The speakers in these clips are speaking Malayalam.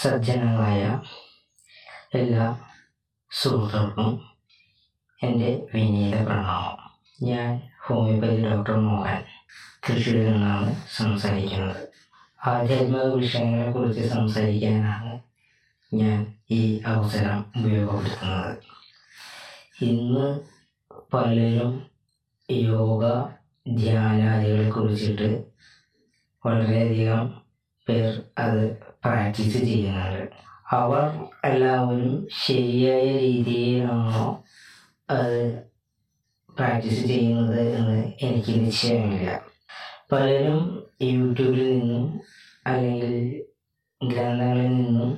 സജ്ജനങ്ങളായ എല്ലാ സുഹൃത്തുക്കൾക്കും എന്റെ വിനീത പ്രണാമം. ഞാൻ ഹോമിയോപ്പതി ഡോക്ടർ മോഹൻ തൃശ്ശൂരിൽ നിന്നാണ് സംസാരിക്കുന്നത്. ആധ്യാത്മിക വിഷയങ്ങളെക്കുറിച്ച് സംസാരിക്കാനാണ് ഞാൻ ഈ അവസരം ഉപയോഗപ്പെടുത്തുന്നത്. ഇന്ന് പലരും യോഗ ധ്യാനാദികളെ കുറിച്ചിട്ട് വളരെയധികം പേർ അത് പ്രാക്ടീസ് ചെയ്യുന്നത് അവർ എല്ലാവരും ശരിയായ രീതിയിലാണോ അത് പ്രാക്ടീസ് ചെയ്യുന്നത് എന്ന് എനിക്ക് നിശ്ചയമില്ല. പലരും യൂട്യൂബിൽ നിന്നും അല്ലെങ്കിൽ ഗ്രന്ഥങ്ങളിൽ നിന്നും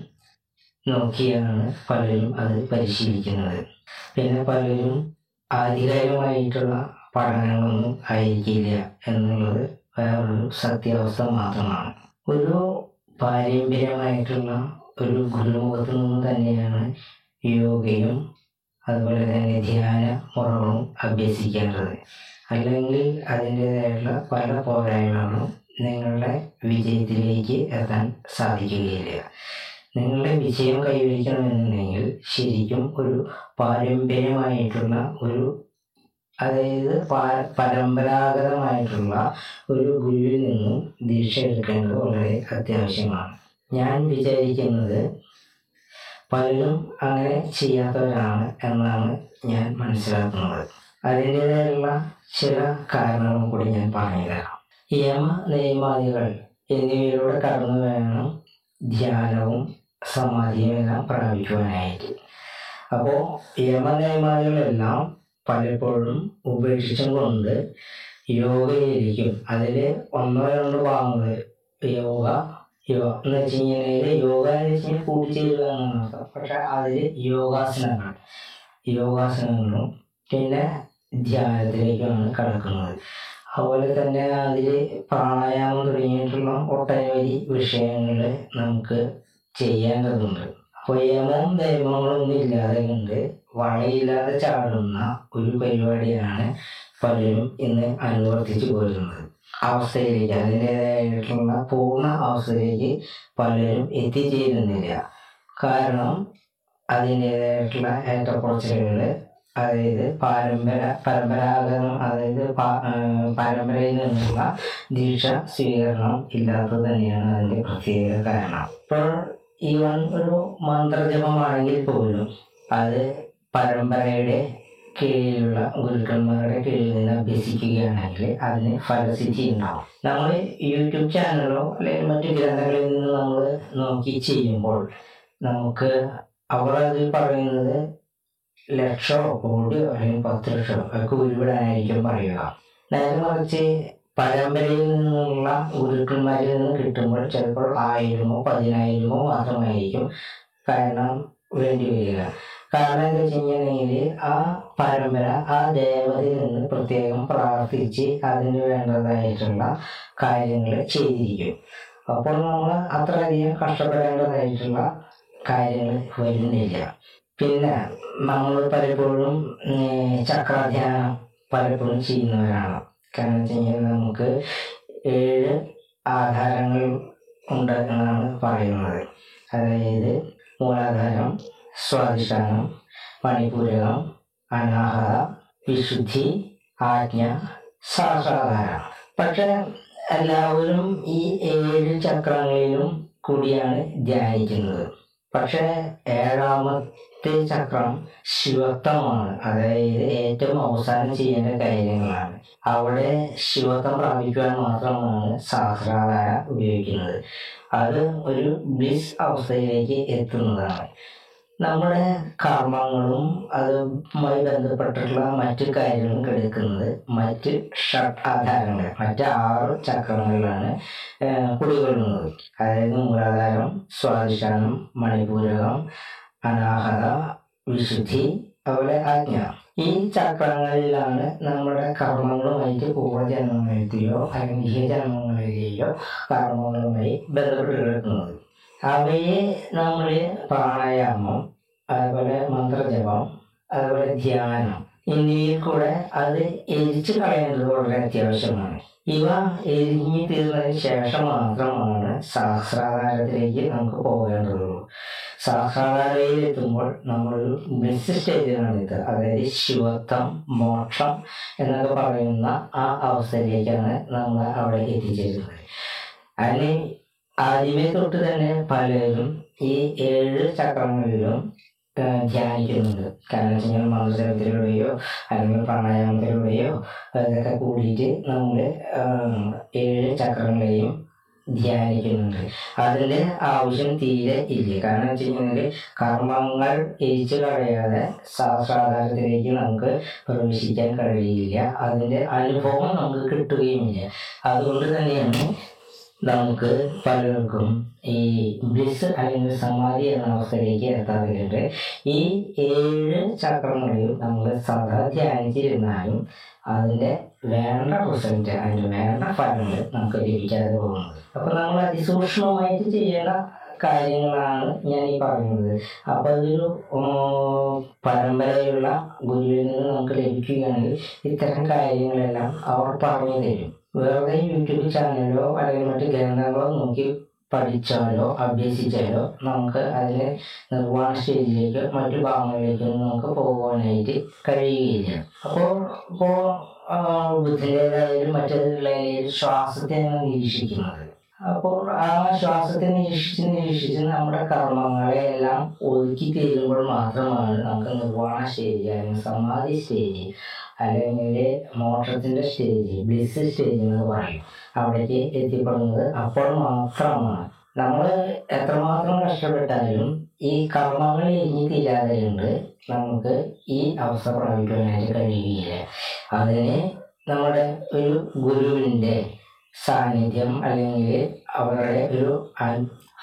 നോക്കിയാണ് പലരും അത് പരിശീലിക്കുന്നത്. പിന്നെ പലരും ആധികാരികമായിട്ടുള്ള പഠനങ്ങളൊന്നും ആയിരിക്കില്ല എന്നുള്ളത് വേറൊരു സത്യാവസ്ഥ മാത്രമാണ്. ഒരു പാരമ്പര്യമായിട്ടുള്ള ഒരു ഗുരുമുഖത്ത് നിന്ന് തന്നെയാണ് യോഗയും അതുപോലെ തന്നെ ധ്യാന മുറകളും അഭ്യസിക്കേണ്ടത്. അല്ലെങ്കിൽ അതിന്റെതായിട്ടുള്ള പല പോരായ്മകളും നിങ്ങളുടെ വിജയത്തിലേക്ക് എത്താൻ സാധിക്കുകയില്ല. നിങ്ങളുടെ വിജയം കൈവരിക്കണമെന്നുണ്ടെങ്കിൽ ശരിക്കും ഒരു പാരമ്പര്യമായിട്ടുള്ള ഒരു അതായത് പരമ്പരാഗതമായിട്ടുള്ള ഒരു ഗുരുവിൽ നിന്നും ദീക്ഷ എടുക്കേണ്ടത് വളരെ അത്യാവശ്യമാണ്. ഞാൻ വിചാരിക്കുന്നത് പലരും അങ്ങനെ ചെയ്യാത്തവരാണ് എന്നാണ് ഞാൻ മനസ്സിലാക്കുന്നത്. അതിന്റേതായുള്ള ചില കാരണങ്ങളും കൂടി ഞാൻ പറഞ്ഞുതരാം യമ നിയമാദികൾ എന്നിവയിലൂടെ കടന്നു വേണം ധ്യാനവും സമാധിയും എല്ലാം പ്രാപിക്കുവാനായിട്ട്. അപ്പോൾ യമനിയമാദികളെല്ലാം പലപ്പോഴും ഉപേക്ഷിച്ചുകൊണ്ട് യോഗയിലിരിക്കും. അതിൽ ഒന്നോ രണ്ടോ ഭാഗങ്ങൾ യോഗ യോഗ. എന്ന് വെച്ച് കഴിഞ്ഞാൽ യോഗ എന്ന് വെച്ച് കഴിഞ്ഞാൽ കൂട്ടിച്ചേരുക എന്നാണ് പക്ഷെ അതിൽ യോഗാസനങ്ങൾ യോഗാസനങ്ങളും പിന്നെ ധ്യാനത്തിലേക്കാണ് കടക്കുന്നത്. അതുപോലെ തന്നെ അതിൽ പ്രാണായാമം തുടങ്ങിയിട്ടുള്ള ഒട്ടനവധി വിഷയങ്ങൾ നമുക്ക് ചെയ്യേണ്ടതുണ്ട് അപ്പോൾ യമവും നിയമങ്ങളൊന്നും ഇല്ലാതെ കൊണ്ട് വളയില്ലാതെ ചാടുന്ന ഒരു പരിപാടിയാണ് പലരും ഇന്ന് അനുവർത്തിച്ചു പോരുന്നത്. അവസ്ഥയിലേക്ക് അതിന്റെതായിട്ടുള്ള പൂർണ അവസ്ഥയിലേക്ക് പലരും എത്തിച്ചേരുന്നില്ല. കാരണം അതിന്റെതായിട്ടുള്ള ഏറ്റക്കുറച്ചിലുകൾ അതായത് പാരമ്പര പരമ്പരാഗതം അതായത് പരമ്പരയിൽ നിന്നുള്ള ദീക്ഷ സ്വീകരണം ഇല്ലാത്തത് തന്നെയാണ് അതിന്റെ പ്രത്യേക കാരണം. ഇപ്പോൾ ഈവൻ ഒരു മന്ത്രജപമാണെങ്കിൽ പോലും അത് പരമ്പരയുടെ കീഴിലുള്ള ഗുരുക്കന്മാരുടെ കീഴിൽ നിന്ന് അഭ്യസിക്കുകയാണെങ്കിൽ അതിന് ഫലസിദ്ധി ഉണ്ടാവും. നമ്മൾ യൂട്യൂബ് ചാനലോ അല്ലെങ്കിൽ മറ്റു ഗ്രന്ഥങ്ങളിൽ നിന്ന് നമ്മൾ നോക്കി ചെയ്യുമ്പോൾ നമുക്ക് അവർ അതിൽ പറയുന്നത് ലക്ഷമോ കോടിയോ അല്ലെങ്കിൽ പത്ത് ലക്ഷമോ ഒക്കെ ഉരുവിടാനായിരിക്കും പറയുക. നേരെ മറിച്ച് പരമ്പരയിൽ നിന്നുള്ള ഗുരുക്കന്മാരിൽ നിന്ന് കിട്ടുമ്പോൾ ചിലപ്പോൾ ആയിരമോ പതിനായിരമോ മാത്രമായിരിക്കും കാരണം വേണ്ടി വരിക. കാരണം എന്താ വെച്ച് കഴിഞ്ഞിട്ടുണ്ടെങ്കിൽ ആ പരമ്പര ആ ദേവതയിൽ നിന്ന് പ്രത്യേകം പ്രാർത്ഥിച്ച് അതിന് വേണ്ടതായിട്ടുള്ള കാര്യങ്ങൾ ചെയ്തിരിക്കും. അപ്പോൾ നമ്മൾ അത്രയധികം കഷ്ടപ്പെടേണ്ടതായിട്ടുള്ള കാര്യങ്ങൾ വരുന്നില്ല. പിന്നെ നമ്മൾ പലപ്പോഴും ചക്രാധ്യാനം പലപ്പോഴും ചെയ്യുന്നവരാണ്. കാരണം വെച്ച് കഴിഞ്ഞാൽ നമുക്ക് ഏഴ് ആധാരങ്ങൾ ഉണ്ട് എന്നാണ് പറയുന്നത്. അതായത് മൂലാധാരം സ്വാധിഷ്ഠാനം മണിപൂരകം അനാഹത വിശുദ്ധി ആജ്ഞ സഹസ്രാധാരം. പക്ഷേ എല്ലാവരും ഈ ഏഴ് ചക്രങ്ങളിലും കൂടിയാണ് ധ്യാനിക്കുന്നത്. പക്ഷേ പക്ഷെ ഏഴാമത്തെ ചക്രം ശിവത്വമാണ് അതായത് ഏറ്റവും അവസാനം ചെയ്യേണ്ട കാര്യങ്ങളാണ്. അവിടെ ശിവത്വം പ്രാപിക്കുവാൻ മാത്രമാണ് സഹസ്രാധാര ഉപയോഗിക്കുന്നത്. അത് ഒരു ബ്ലിസ് അവസ്ഥയിലേക്ക് എത്തുന്നതാണ്. നമ്മുടെ കർമ്മങ്ങളും അതുമായി ബന്ധപ്പെട്ടിട്ടുള്ള മറ്റു കാര്യങ്ങളും കിടക്കുന്നത് മറ്റ് ഷട്ട് ആധാരങ്ങൾ മറ്റ് ആറ് ചക്രങ്ങളിലാണ് കുടികൊള്ളുന്നത്. അതായത് മൂലാധാരം സ്വാധിഷ്ഠാനം മണിപൂരകം അനാഹത വിശുദ്ധി അതുപോലെ ആജ്ഞ. ഈ ചക്രങ്ങളിലാണ് നമ്മുടെ കർമ്മങ്ങളുമായിട്ട് പൂർവജന്മങ്ങളിലെയോ അല്ലെങ്കിൽ ജന്മങ്ങളിലെയോ കർമ്മങ്ങളുമായി ബന്ധപ്പെട്ട് കിടക്കുന്നത് അവയെ നമ്മൾ പ്രാണായാമം അതുപോലെ മന്ത്രജപം അതുപോലെ ധ്യാനം എന്നിവയിൽ കൂടെ അത് എരിച്ചു കളയേണ്ടത് വളരെ അത്യാവശ്യമാണ്. ഇവ എരിഞ്ഞു തീർന്നതിന് ശേഷം മാത്രമാണ് സഹസ്രാധാരത്തിലേക്ക് നമുക്ക് പോകേണ്ടതുള്ളൂ. സഹസ്രാധാരയിൽ എത്തുമ്പോൾ മിസ് സ്റ്റേജിലാണ് ഇത്. അതായത് ശിവത്വം മോക്ഷം എന്നൊക്കെ പറയുന്ന ആ അവസ്ഥയിലേക്കാണ് നമ്മൾ അവിടെ എത്തിച്ചേരുന്നത്. അതിന് ആദ്യമേ തൊട്ട് തന്നെ പലരും ഈ ഏഴ് ചക്രങ്ങളിലും ധ്യാനിക്കുന്നുണ്ട്. കാരണം വെച്ച് കഴിഞ്ഞാൽ മന്ത്രത്തിലൂടെയോ അല്ലെങ്കിൽ പ്രാണായാമത്തിലൂടെയോ അതൊക്കെ കൂടിയിട്ട് നമ്മൾ ഏഴ് ചക്രങ്ങളെയും ധ്യാനിക്കുന്നുണ്ട്. അതിന്റെ ആവശ്യം തീരെ ഇല്ല. കാരണം വെച്ച് കഴിഞ്ഞാൽ കർമ്മങ്ങൾ എരിച്ചു കളയാതെ സാധാരണത്തിലേക്ക് നമുക്ക് പ്രവേശിക്കാൻ കഴിയില്ല. അതിന്റെ അനുഭവം നമുക്ക് കിട്ടുകയുമില്ല. അതുകൊണ്ട് തന്നെയാണ് നമുക്ക് പലർക്കും ഈ ബ്ലിസ് അല്ലെങ്കിൽ സമാധി എന്ന അവസ്ഥയിലേക്ക് എത്താറുണ്ട്. ഈ ഏഴ് ചക്രങ്ങളെയും നമ്മൾ സദാ ധ്യാനിച്ചിരുന്നാലും അതിന്റെ വേണ്ട റിസൾട്ട് അതിന്റെ വേണ്ട ഫലങ്ങൾ നമുക്ക് ലഭിക്കാതെ പോകുന്നത്. അപ്പോൾ നമ്മൾ അതിസൂക്ഷ്മമായിട്ട് ചെയ്യേണ്ട കാര്യങ്ങളാണ് ഞാൻ ഈ പറയുന്നത്. അപ്പോൾ അതൊരു പരമ്പരയുള്ള ഗുരുവിൽ നിന്ന് നമുക്ക് ലഭിക്കുകയാണെങ്കിൽ ഇത്തരം കാര്യങ്ങളെല്ലാം അവർ പറഞ്ഞു തരും. വെറുതെ യൂട്യൂബ് ചാനലോ അല്ലെങ്കിൽ മറ്റ് ഗ്രന്ഥങ്ങളോ നോക്കി പഠിച്ചാലോ അഭ്യസിച്ചാലോ നമുക്ക് അതിലെ നിർവാണ സ്റ്റേജിലേക്കോ മറ്റു ഭാഗങ്ങളിലേക്കൊന്നും നമുക്ക് പോകുവാനായിട്ട് കഴിയുകയില്ല. അപ്പോൾ ഇപ്പോൾ ബുദ്ധിന്റെതായാലും മറ്റേതായാലും ശ്വാസത്തെയാണ് നിരീക്ഷിക്കുന്നത്. അപ്പോൾ ആ ശ്വാസത്തെ നിരീക്ഷിച്ച് നിരീക്ഷിച്ച് നമ്മുടെ കർമ്മങ്ങളെ എല്ലാം ഒതുക്കി തീരുമ്പോൾ മാത്രമാണ് നമുക്ക് നിർവാണ സ്റ്റേജ് അല്ലെങ്കിൽ സമാധി സ്റ്റേജ് അല്ലെങ്കിൽ മോക്ഷത്തിന്റെ സ്റ്റേജ് ബ്ലിസ് സ്റ്റേജ് എന്ന് പറയും. അവിടേക്ക് എത്തിപ്പെടുന്നത് അപ്പോൾ മാത്രമാണ്. നമ്മൾ എത്രമാത്രം കഷ്ടപ്പെട്ടാലും ഈ കർമ്മങ്ങൾ ഇനി കൊണ്ട് നമുക്ക് ഈ അവസ്ഥ പ്രാപിക്കാനായിട്ട് കഴിയുകയില്ല. അതിന് നമ്മുടെ ഒരു ഗുരുവിന്റെ സാന്നിധ്യം അല്ലെങ്കിൽ അവരുടെ ഒരു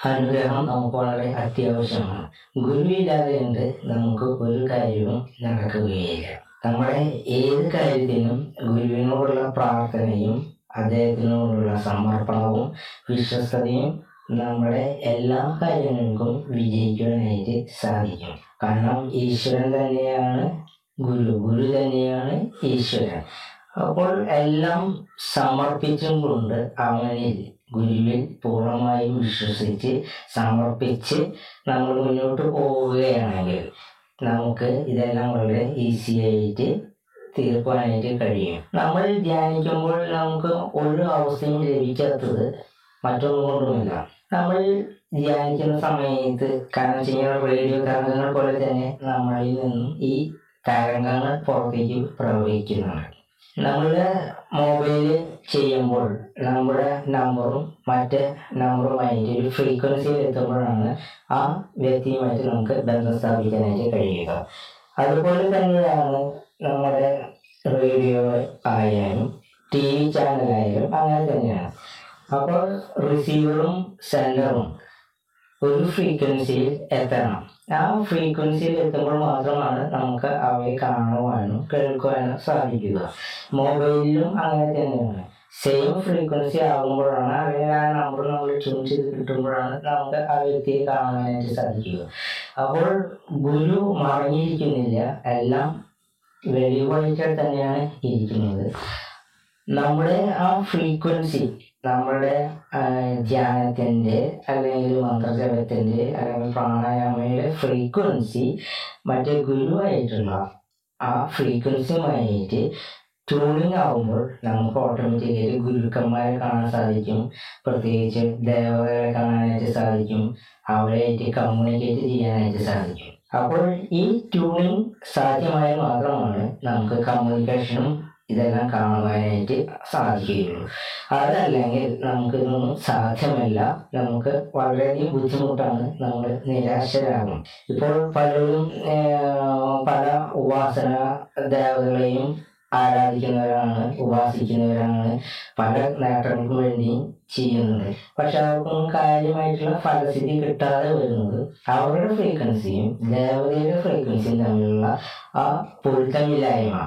അനുഗ്രഹം നമുക്ക് വളരെ അത്യാവശ്യമാണ്. ഗുരുവില്ലാതെ നമുക്ക് ഒരു കാര്യവും നടക്കുകയില്ല. നമ്മുടെ ഏത് കാര്യത്തിനും ഗുരുവിനോടുള്ള പ്രാർത്ഥനയും അദ്ദേഹത്തിനോടുള്ള സമർപ്പണവും വിശ്വസ്തതയും നമ്മുടെ എല്ലാ കാര്യങ്ങൾക്കും വിജയിക്കുവാനായിട്ട് സാധിക്കും. കാരണം ഈശ്വരൻ തന്നെയാണ് ഗുരു ഗുരു തന്നെയാണ് ഈശ്വരൻ. അപ്പോൾ എല്ലാം സമർപ്പിച്ചും കൊണ്ട് അവനിൽ ഗുരുവിൽ പൂർണമായും വിശ്വസിച്ച് സമർപ്പിച്ച് നമ്മൾ മുന്നോട്ട് പോവുകയാണെങ്കിൽ നമുക്ക് ഇതെല്ലാം വളരെ ഈസി ആയിട്ട് തീർക്കുവാനായിട്ട് കഴിയും. നമ്മൾ ധ്യാനിക്കുമ്പോൾ നമുക്ക് ഒരു അവസ്ഥയും ലഭിക്കാത്തത് മറ്റൊന്നും കൊണ്ടുമില്ല. നമ്മൾ ധ്യാനിക്കുന്ന സമയത്ത് കാരണം ചെയ്യുന്ന റേഡിയോ തരംഗങ്ങൾ പോലെ തന്നെ നമ്മളിൽ നിന്നും ഈ തരംഗങ്ങൾ പുറത്തേക്ക് പ്രവഹിക്കുന്നുണ്ട്. നമ്മളുടെ മൊബൈൽ ചെയ്യുമ്പോൾ നമ്മുടെ നമ്പറും മറ്റ് നമ്പറുമായിട്ട് ഒരു ഫ്രീക്വൻസിയിൽ എത്തുമ്പോഴാണ് ആ വ്യക്തിയുമായിട്ട് നമുക്ക് ബന്ധം സ്ഥാപിക്കാനായിട്ട് കഴിയുക. അതുപോലെ തന്നെയാണ് നമ്മുടെ റേഡിയോ ആയാലും ടി വി ചാനലായാലും അങ്ങനെ തന്നെയാണ്. അപ്പോൾ റിസീവറും സെൻഡറും ഒരു ഫ്രീക്വൻസിയിൽ എത്തണം. ആ ഫ്രീക്വൻസിയിൽ എത്തുമ്പോൾ മാത്രമാണ് നമുക്ക് അവയെ കാണുവാനും കേൾക്കുവാനും സാധിക്കുക. മൊബൈലിലും അങ്ങനെ തന്നെയാണ്. സെയിം ഫ്രീക്വൻസി ആകുമ്പോഴാണ് അല്ലെങ്കിൽ ആ നമ്പർ നമ്മൾ ട്യൂൺ ചെയ്ത് കിട്ടുമ്പോഴാണ് നമുക്ക് ആ വ്യക്തിയെ കാണാനായിട്ട് സാധിക്കുക. അപ്പോൾ ഗുരു മറഞ്ഞിരിക്കുന്നില്ല. എല്ലാം വെളിവായിട്ട് തന്നെയാണ് ഇരിക്കുന്നത്. നമ്മുടെ ആ ഫ്രീക്വൻസി നമ്മുടെ ധ്യാനത്തിന്റെ അല്ലെങ്കിൽ മന്ത്രജപത്തിന്റെ അല്ലെങ്കിൽ പ്രാണായാമയുടെ ഫ്രീക്വൻസി മറ്റേ ഗുരുവായിട്ടുള്ള ആ ഫ്രീക്വൻസിയുമായിട്ട് ട്യൂണിങ് ആകുമ്പോൾ നമുക്ക് ഓട്ടോമാറ്റിക്കായിട്ട് ഗുരുക്കന്മാരെ കാണാൻ സാധിക്കും. പ്രത്യേകിച്ച് ദേവതകളെ കാണാനായിട്ട് സാധിക്കും. അവരായിട്ട് കമ്മ്യൂണിക്കേറ്റ് ചെയ്യാനായിട്ട് സാധിക്കും. അപ്പോൾ ഈ ട്യൂണിങ് സാധ്യമായ മാത്രമാണ് നമുക്ക് കമ്മ്യൂണിക്കേഷനും ഇതെല്ലാം കാണുവാനായിട്ട് സാധിക്കുകയുള്ളൂ. അതല്ലെങ്കിൽ നമുക്കിതൊന്നും സാധ്യമല്ല. നമുക്ക് വളരെയധികം ബുദ്ധിമുട്ടാണ് നമ്മൾ നിരാശരാകും ഇപ്പോൾ പലരും പല ഉപാസന ദേവതകളെയും ആരാധിക്കുന്നവരാണ് ഉപാസിക്കുന്നവരാണ് പല നേട്ടങ്ങൾക്കും വേണ്ടിയും ചെയ്യുന്നത്. പക്ഷെ അവർക്കൊന്നും കാര്യമായിട്ടുള്ള ഫലസ്ഥിതി കിട്ടാതെ വരുന്നത് അവരുടെ ഫ്രീക്വൻസിയും ദേവതയുടെ ഫ്രീക്വൻസിയും തമ്മിലുള്ള ആ പൊരുത്തമില്ലായ്മ.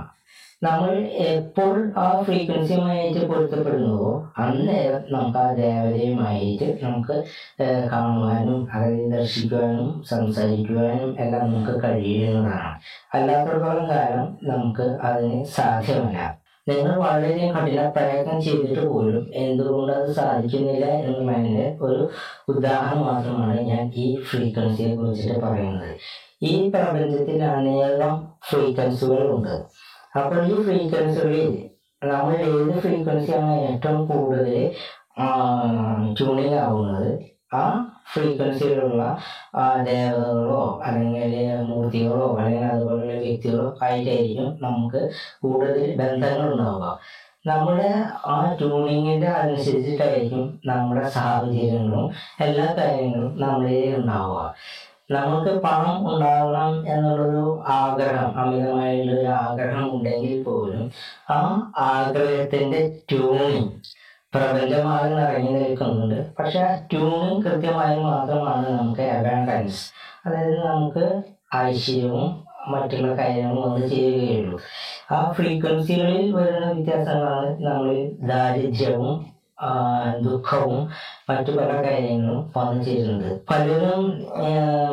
നമ്മൾ എപ്പോൾ ആ ഫ്രീക്വൻസിയുമായിട്ട് പൊരുത്തപ്പെടുന്നുവോ അന്നേരം നമുക്ക് ആ ദേവതയുമായിട്ട് നമുക്ക് കാണുവാനും അതിനെ ദർശിക്കുവാനും സംസാരിക്കുവാനും എല്ലാം നമുക്ക് കഴിയുന്നതാണ്. അല്ലാത്തടത്തോളം കാലം നമുക്ക് അതിന് സാധ്യമല്ല. നിങ്ങൾ വളരെ കഠിന പ്രയത്നം ചെയ്തിട്ട് പോലും എന്തുകൊണ്ട് അത് സാധിക്കുന്നില്ല എന്നുള്ളതിന്റെ ഒരു ഉദാഹരണം മാത്രമാണ് ഞാൻ ഈ ഫ്രീക്വൻസിയെ കുറിച്ചിട്ട് പറയുന്നത്. ഈ പ്രപഞ്ചത്തിൽ അനേകം ഫ്രീക്വൻസികളുണ്ട് അപ്പോൾ ഈ ഫ്രീക്വൻസികളിൽ നമ്മൾ ഏത് ഫ്രീക്വൻസിയാണ് ഏറ്റവും കൂടുതൽ ട്യൂണിങ് ആവുന്നത് ആ ഫ്രീക്വൻസിയിലുള്ള ദേവതകളോ അല്ലെങ്കിൽ മൂർത്തികളോ അല്ലെങ്കിൽ അതുപോലെയുള്ള വ്യക്തികളോ ആയിട്ടായിരിക്കും നമുക്ക് കൂടുതൽ ബന്ധങ്ങൾ ഉണ്ടാവുക. നമ്മുടെ ആ ട്യൂണിങ്ങിന്റെ അനുസരിച്ചിട്ടായിരിക്കും നമ്മുടെ സാഹചര്യങ്ങളും എല്ലാ കാര്യങ്ങളും നമ്മളിൽ ഉണ്ടാവുക. നമുക്ക് പണം ഉണ്ടാകണം എന്നുള്ളൊരു ആഗ്രഹം അമിതമായിട്ടുള്ളൊരു ആഗ്രഹം ഉണ്ടെങ്കിൽ പോലും ആ ആഗ്രഹത്തിന്റെ ട്യൂണിങ് പ്രപഞ്ചമാകുന്ന ഇറങ്ങി നിൽക്കുന്നുണ്ട്. പക്ഷെ ആ ട്യൂണിങ് കൃത്യമായി മാത്രമാണ് നമുക്ക് അബാൻഡൻസ് അതായത് നമുക്ക് ഐശ്വര്യവും മറ്റുള്ള കാര്യങ്ങളും ഒന്ന് ചെയ്യുകയുള്ളൂ ആ ഫ്രീക്വൻസികളിൽ വരുന്ന വ്യത്യാസങ്ങളാണ് നമ്മൾ ദാരിദ്ര്യവും ദുഃഖവും മറ്റു പല കാര്യങ്ങളും വന്നു പലരും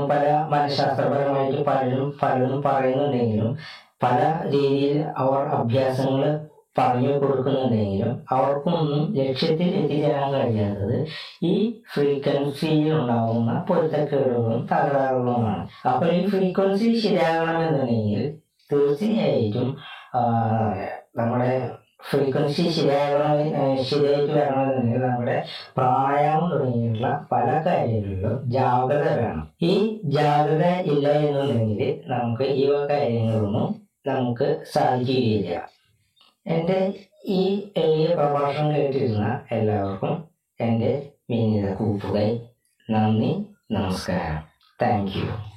പല മനഃശാസ്ത്രപരമായിട്ട് പലരും പലരും പറയുന്നുണ്ടെങ്കിലും പല രീതിയിൽ അവർ അഭ്യാസങ്ങൾ പറഞ്ഞു കൊടുക്കുന്നുണ്ടെങ്കിലും അവർക്കൊന്നും ലക്ഷ്യത്തിൽ എത്തിച്ചേരാൻ കഴിയാത്തത് ഈ ഫ്രീക്വൻസിയിൽ ഉണ്ടാകുന്ന പൊരുത്തക്കേടുകളും തകരാറുകളുമാണ്. അപ്പോൾ ഈ ഫ്രീക്വൻസി ശരിയാകണമെന്നുണ്ടെങ്കിൽ തീർച്ചയായിട്ടും നമ്മുടെ ഫ്രീക്വൻസി ശരിയാകണം ശരിയായിട്ട് വരണമെന്നുണ്ടെങ്കിൽ നമ്മുടെ പ്രാണായാമം തുടങ്ങിയിട്ടുള്ള പല കാര്യങ്ങളിലും ജാഗ്രത വേണം. ഈ ജാഗ്രത ഇല്ല എന്നുണ്ടെങ്കിൽ നമുക്ക് ഈ കാര്യങ്ങളൊന്നും നമുക്ക് സാധിക്കുകയില്ല. എന്റെ ഈ എളിയ പ്രഭാഷണം കേട്ടിരുന്ന എല്ലാവർക്കും എന്റെ വിനീത കൂപ്പുകൈ. നന്ദി നമസ്കാരം. Thank you.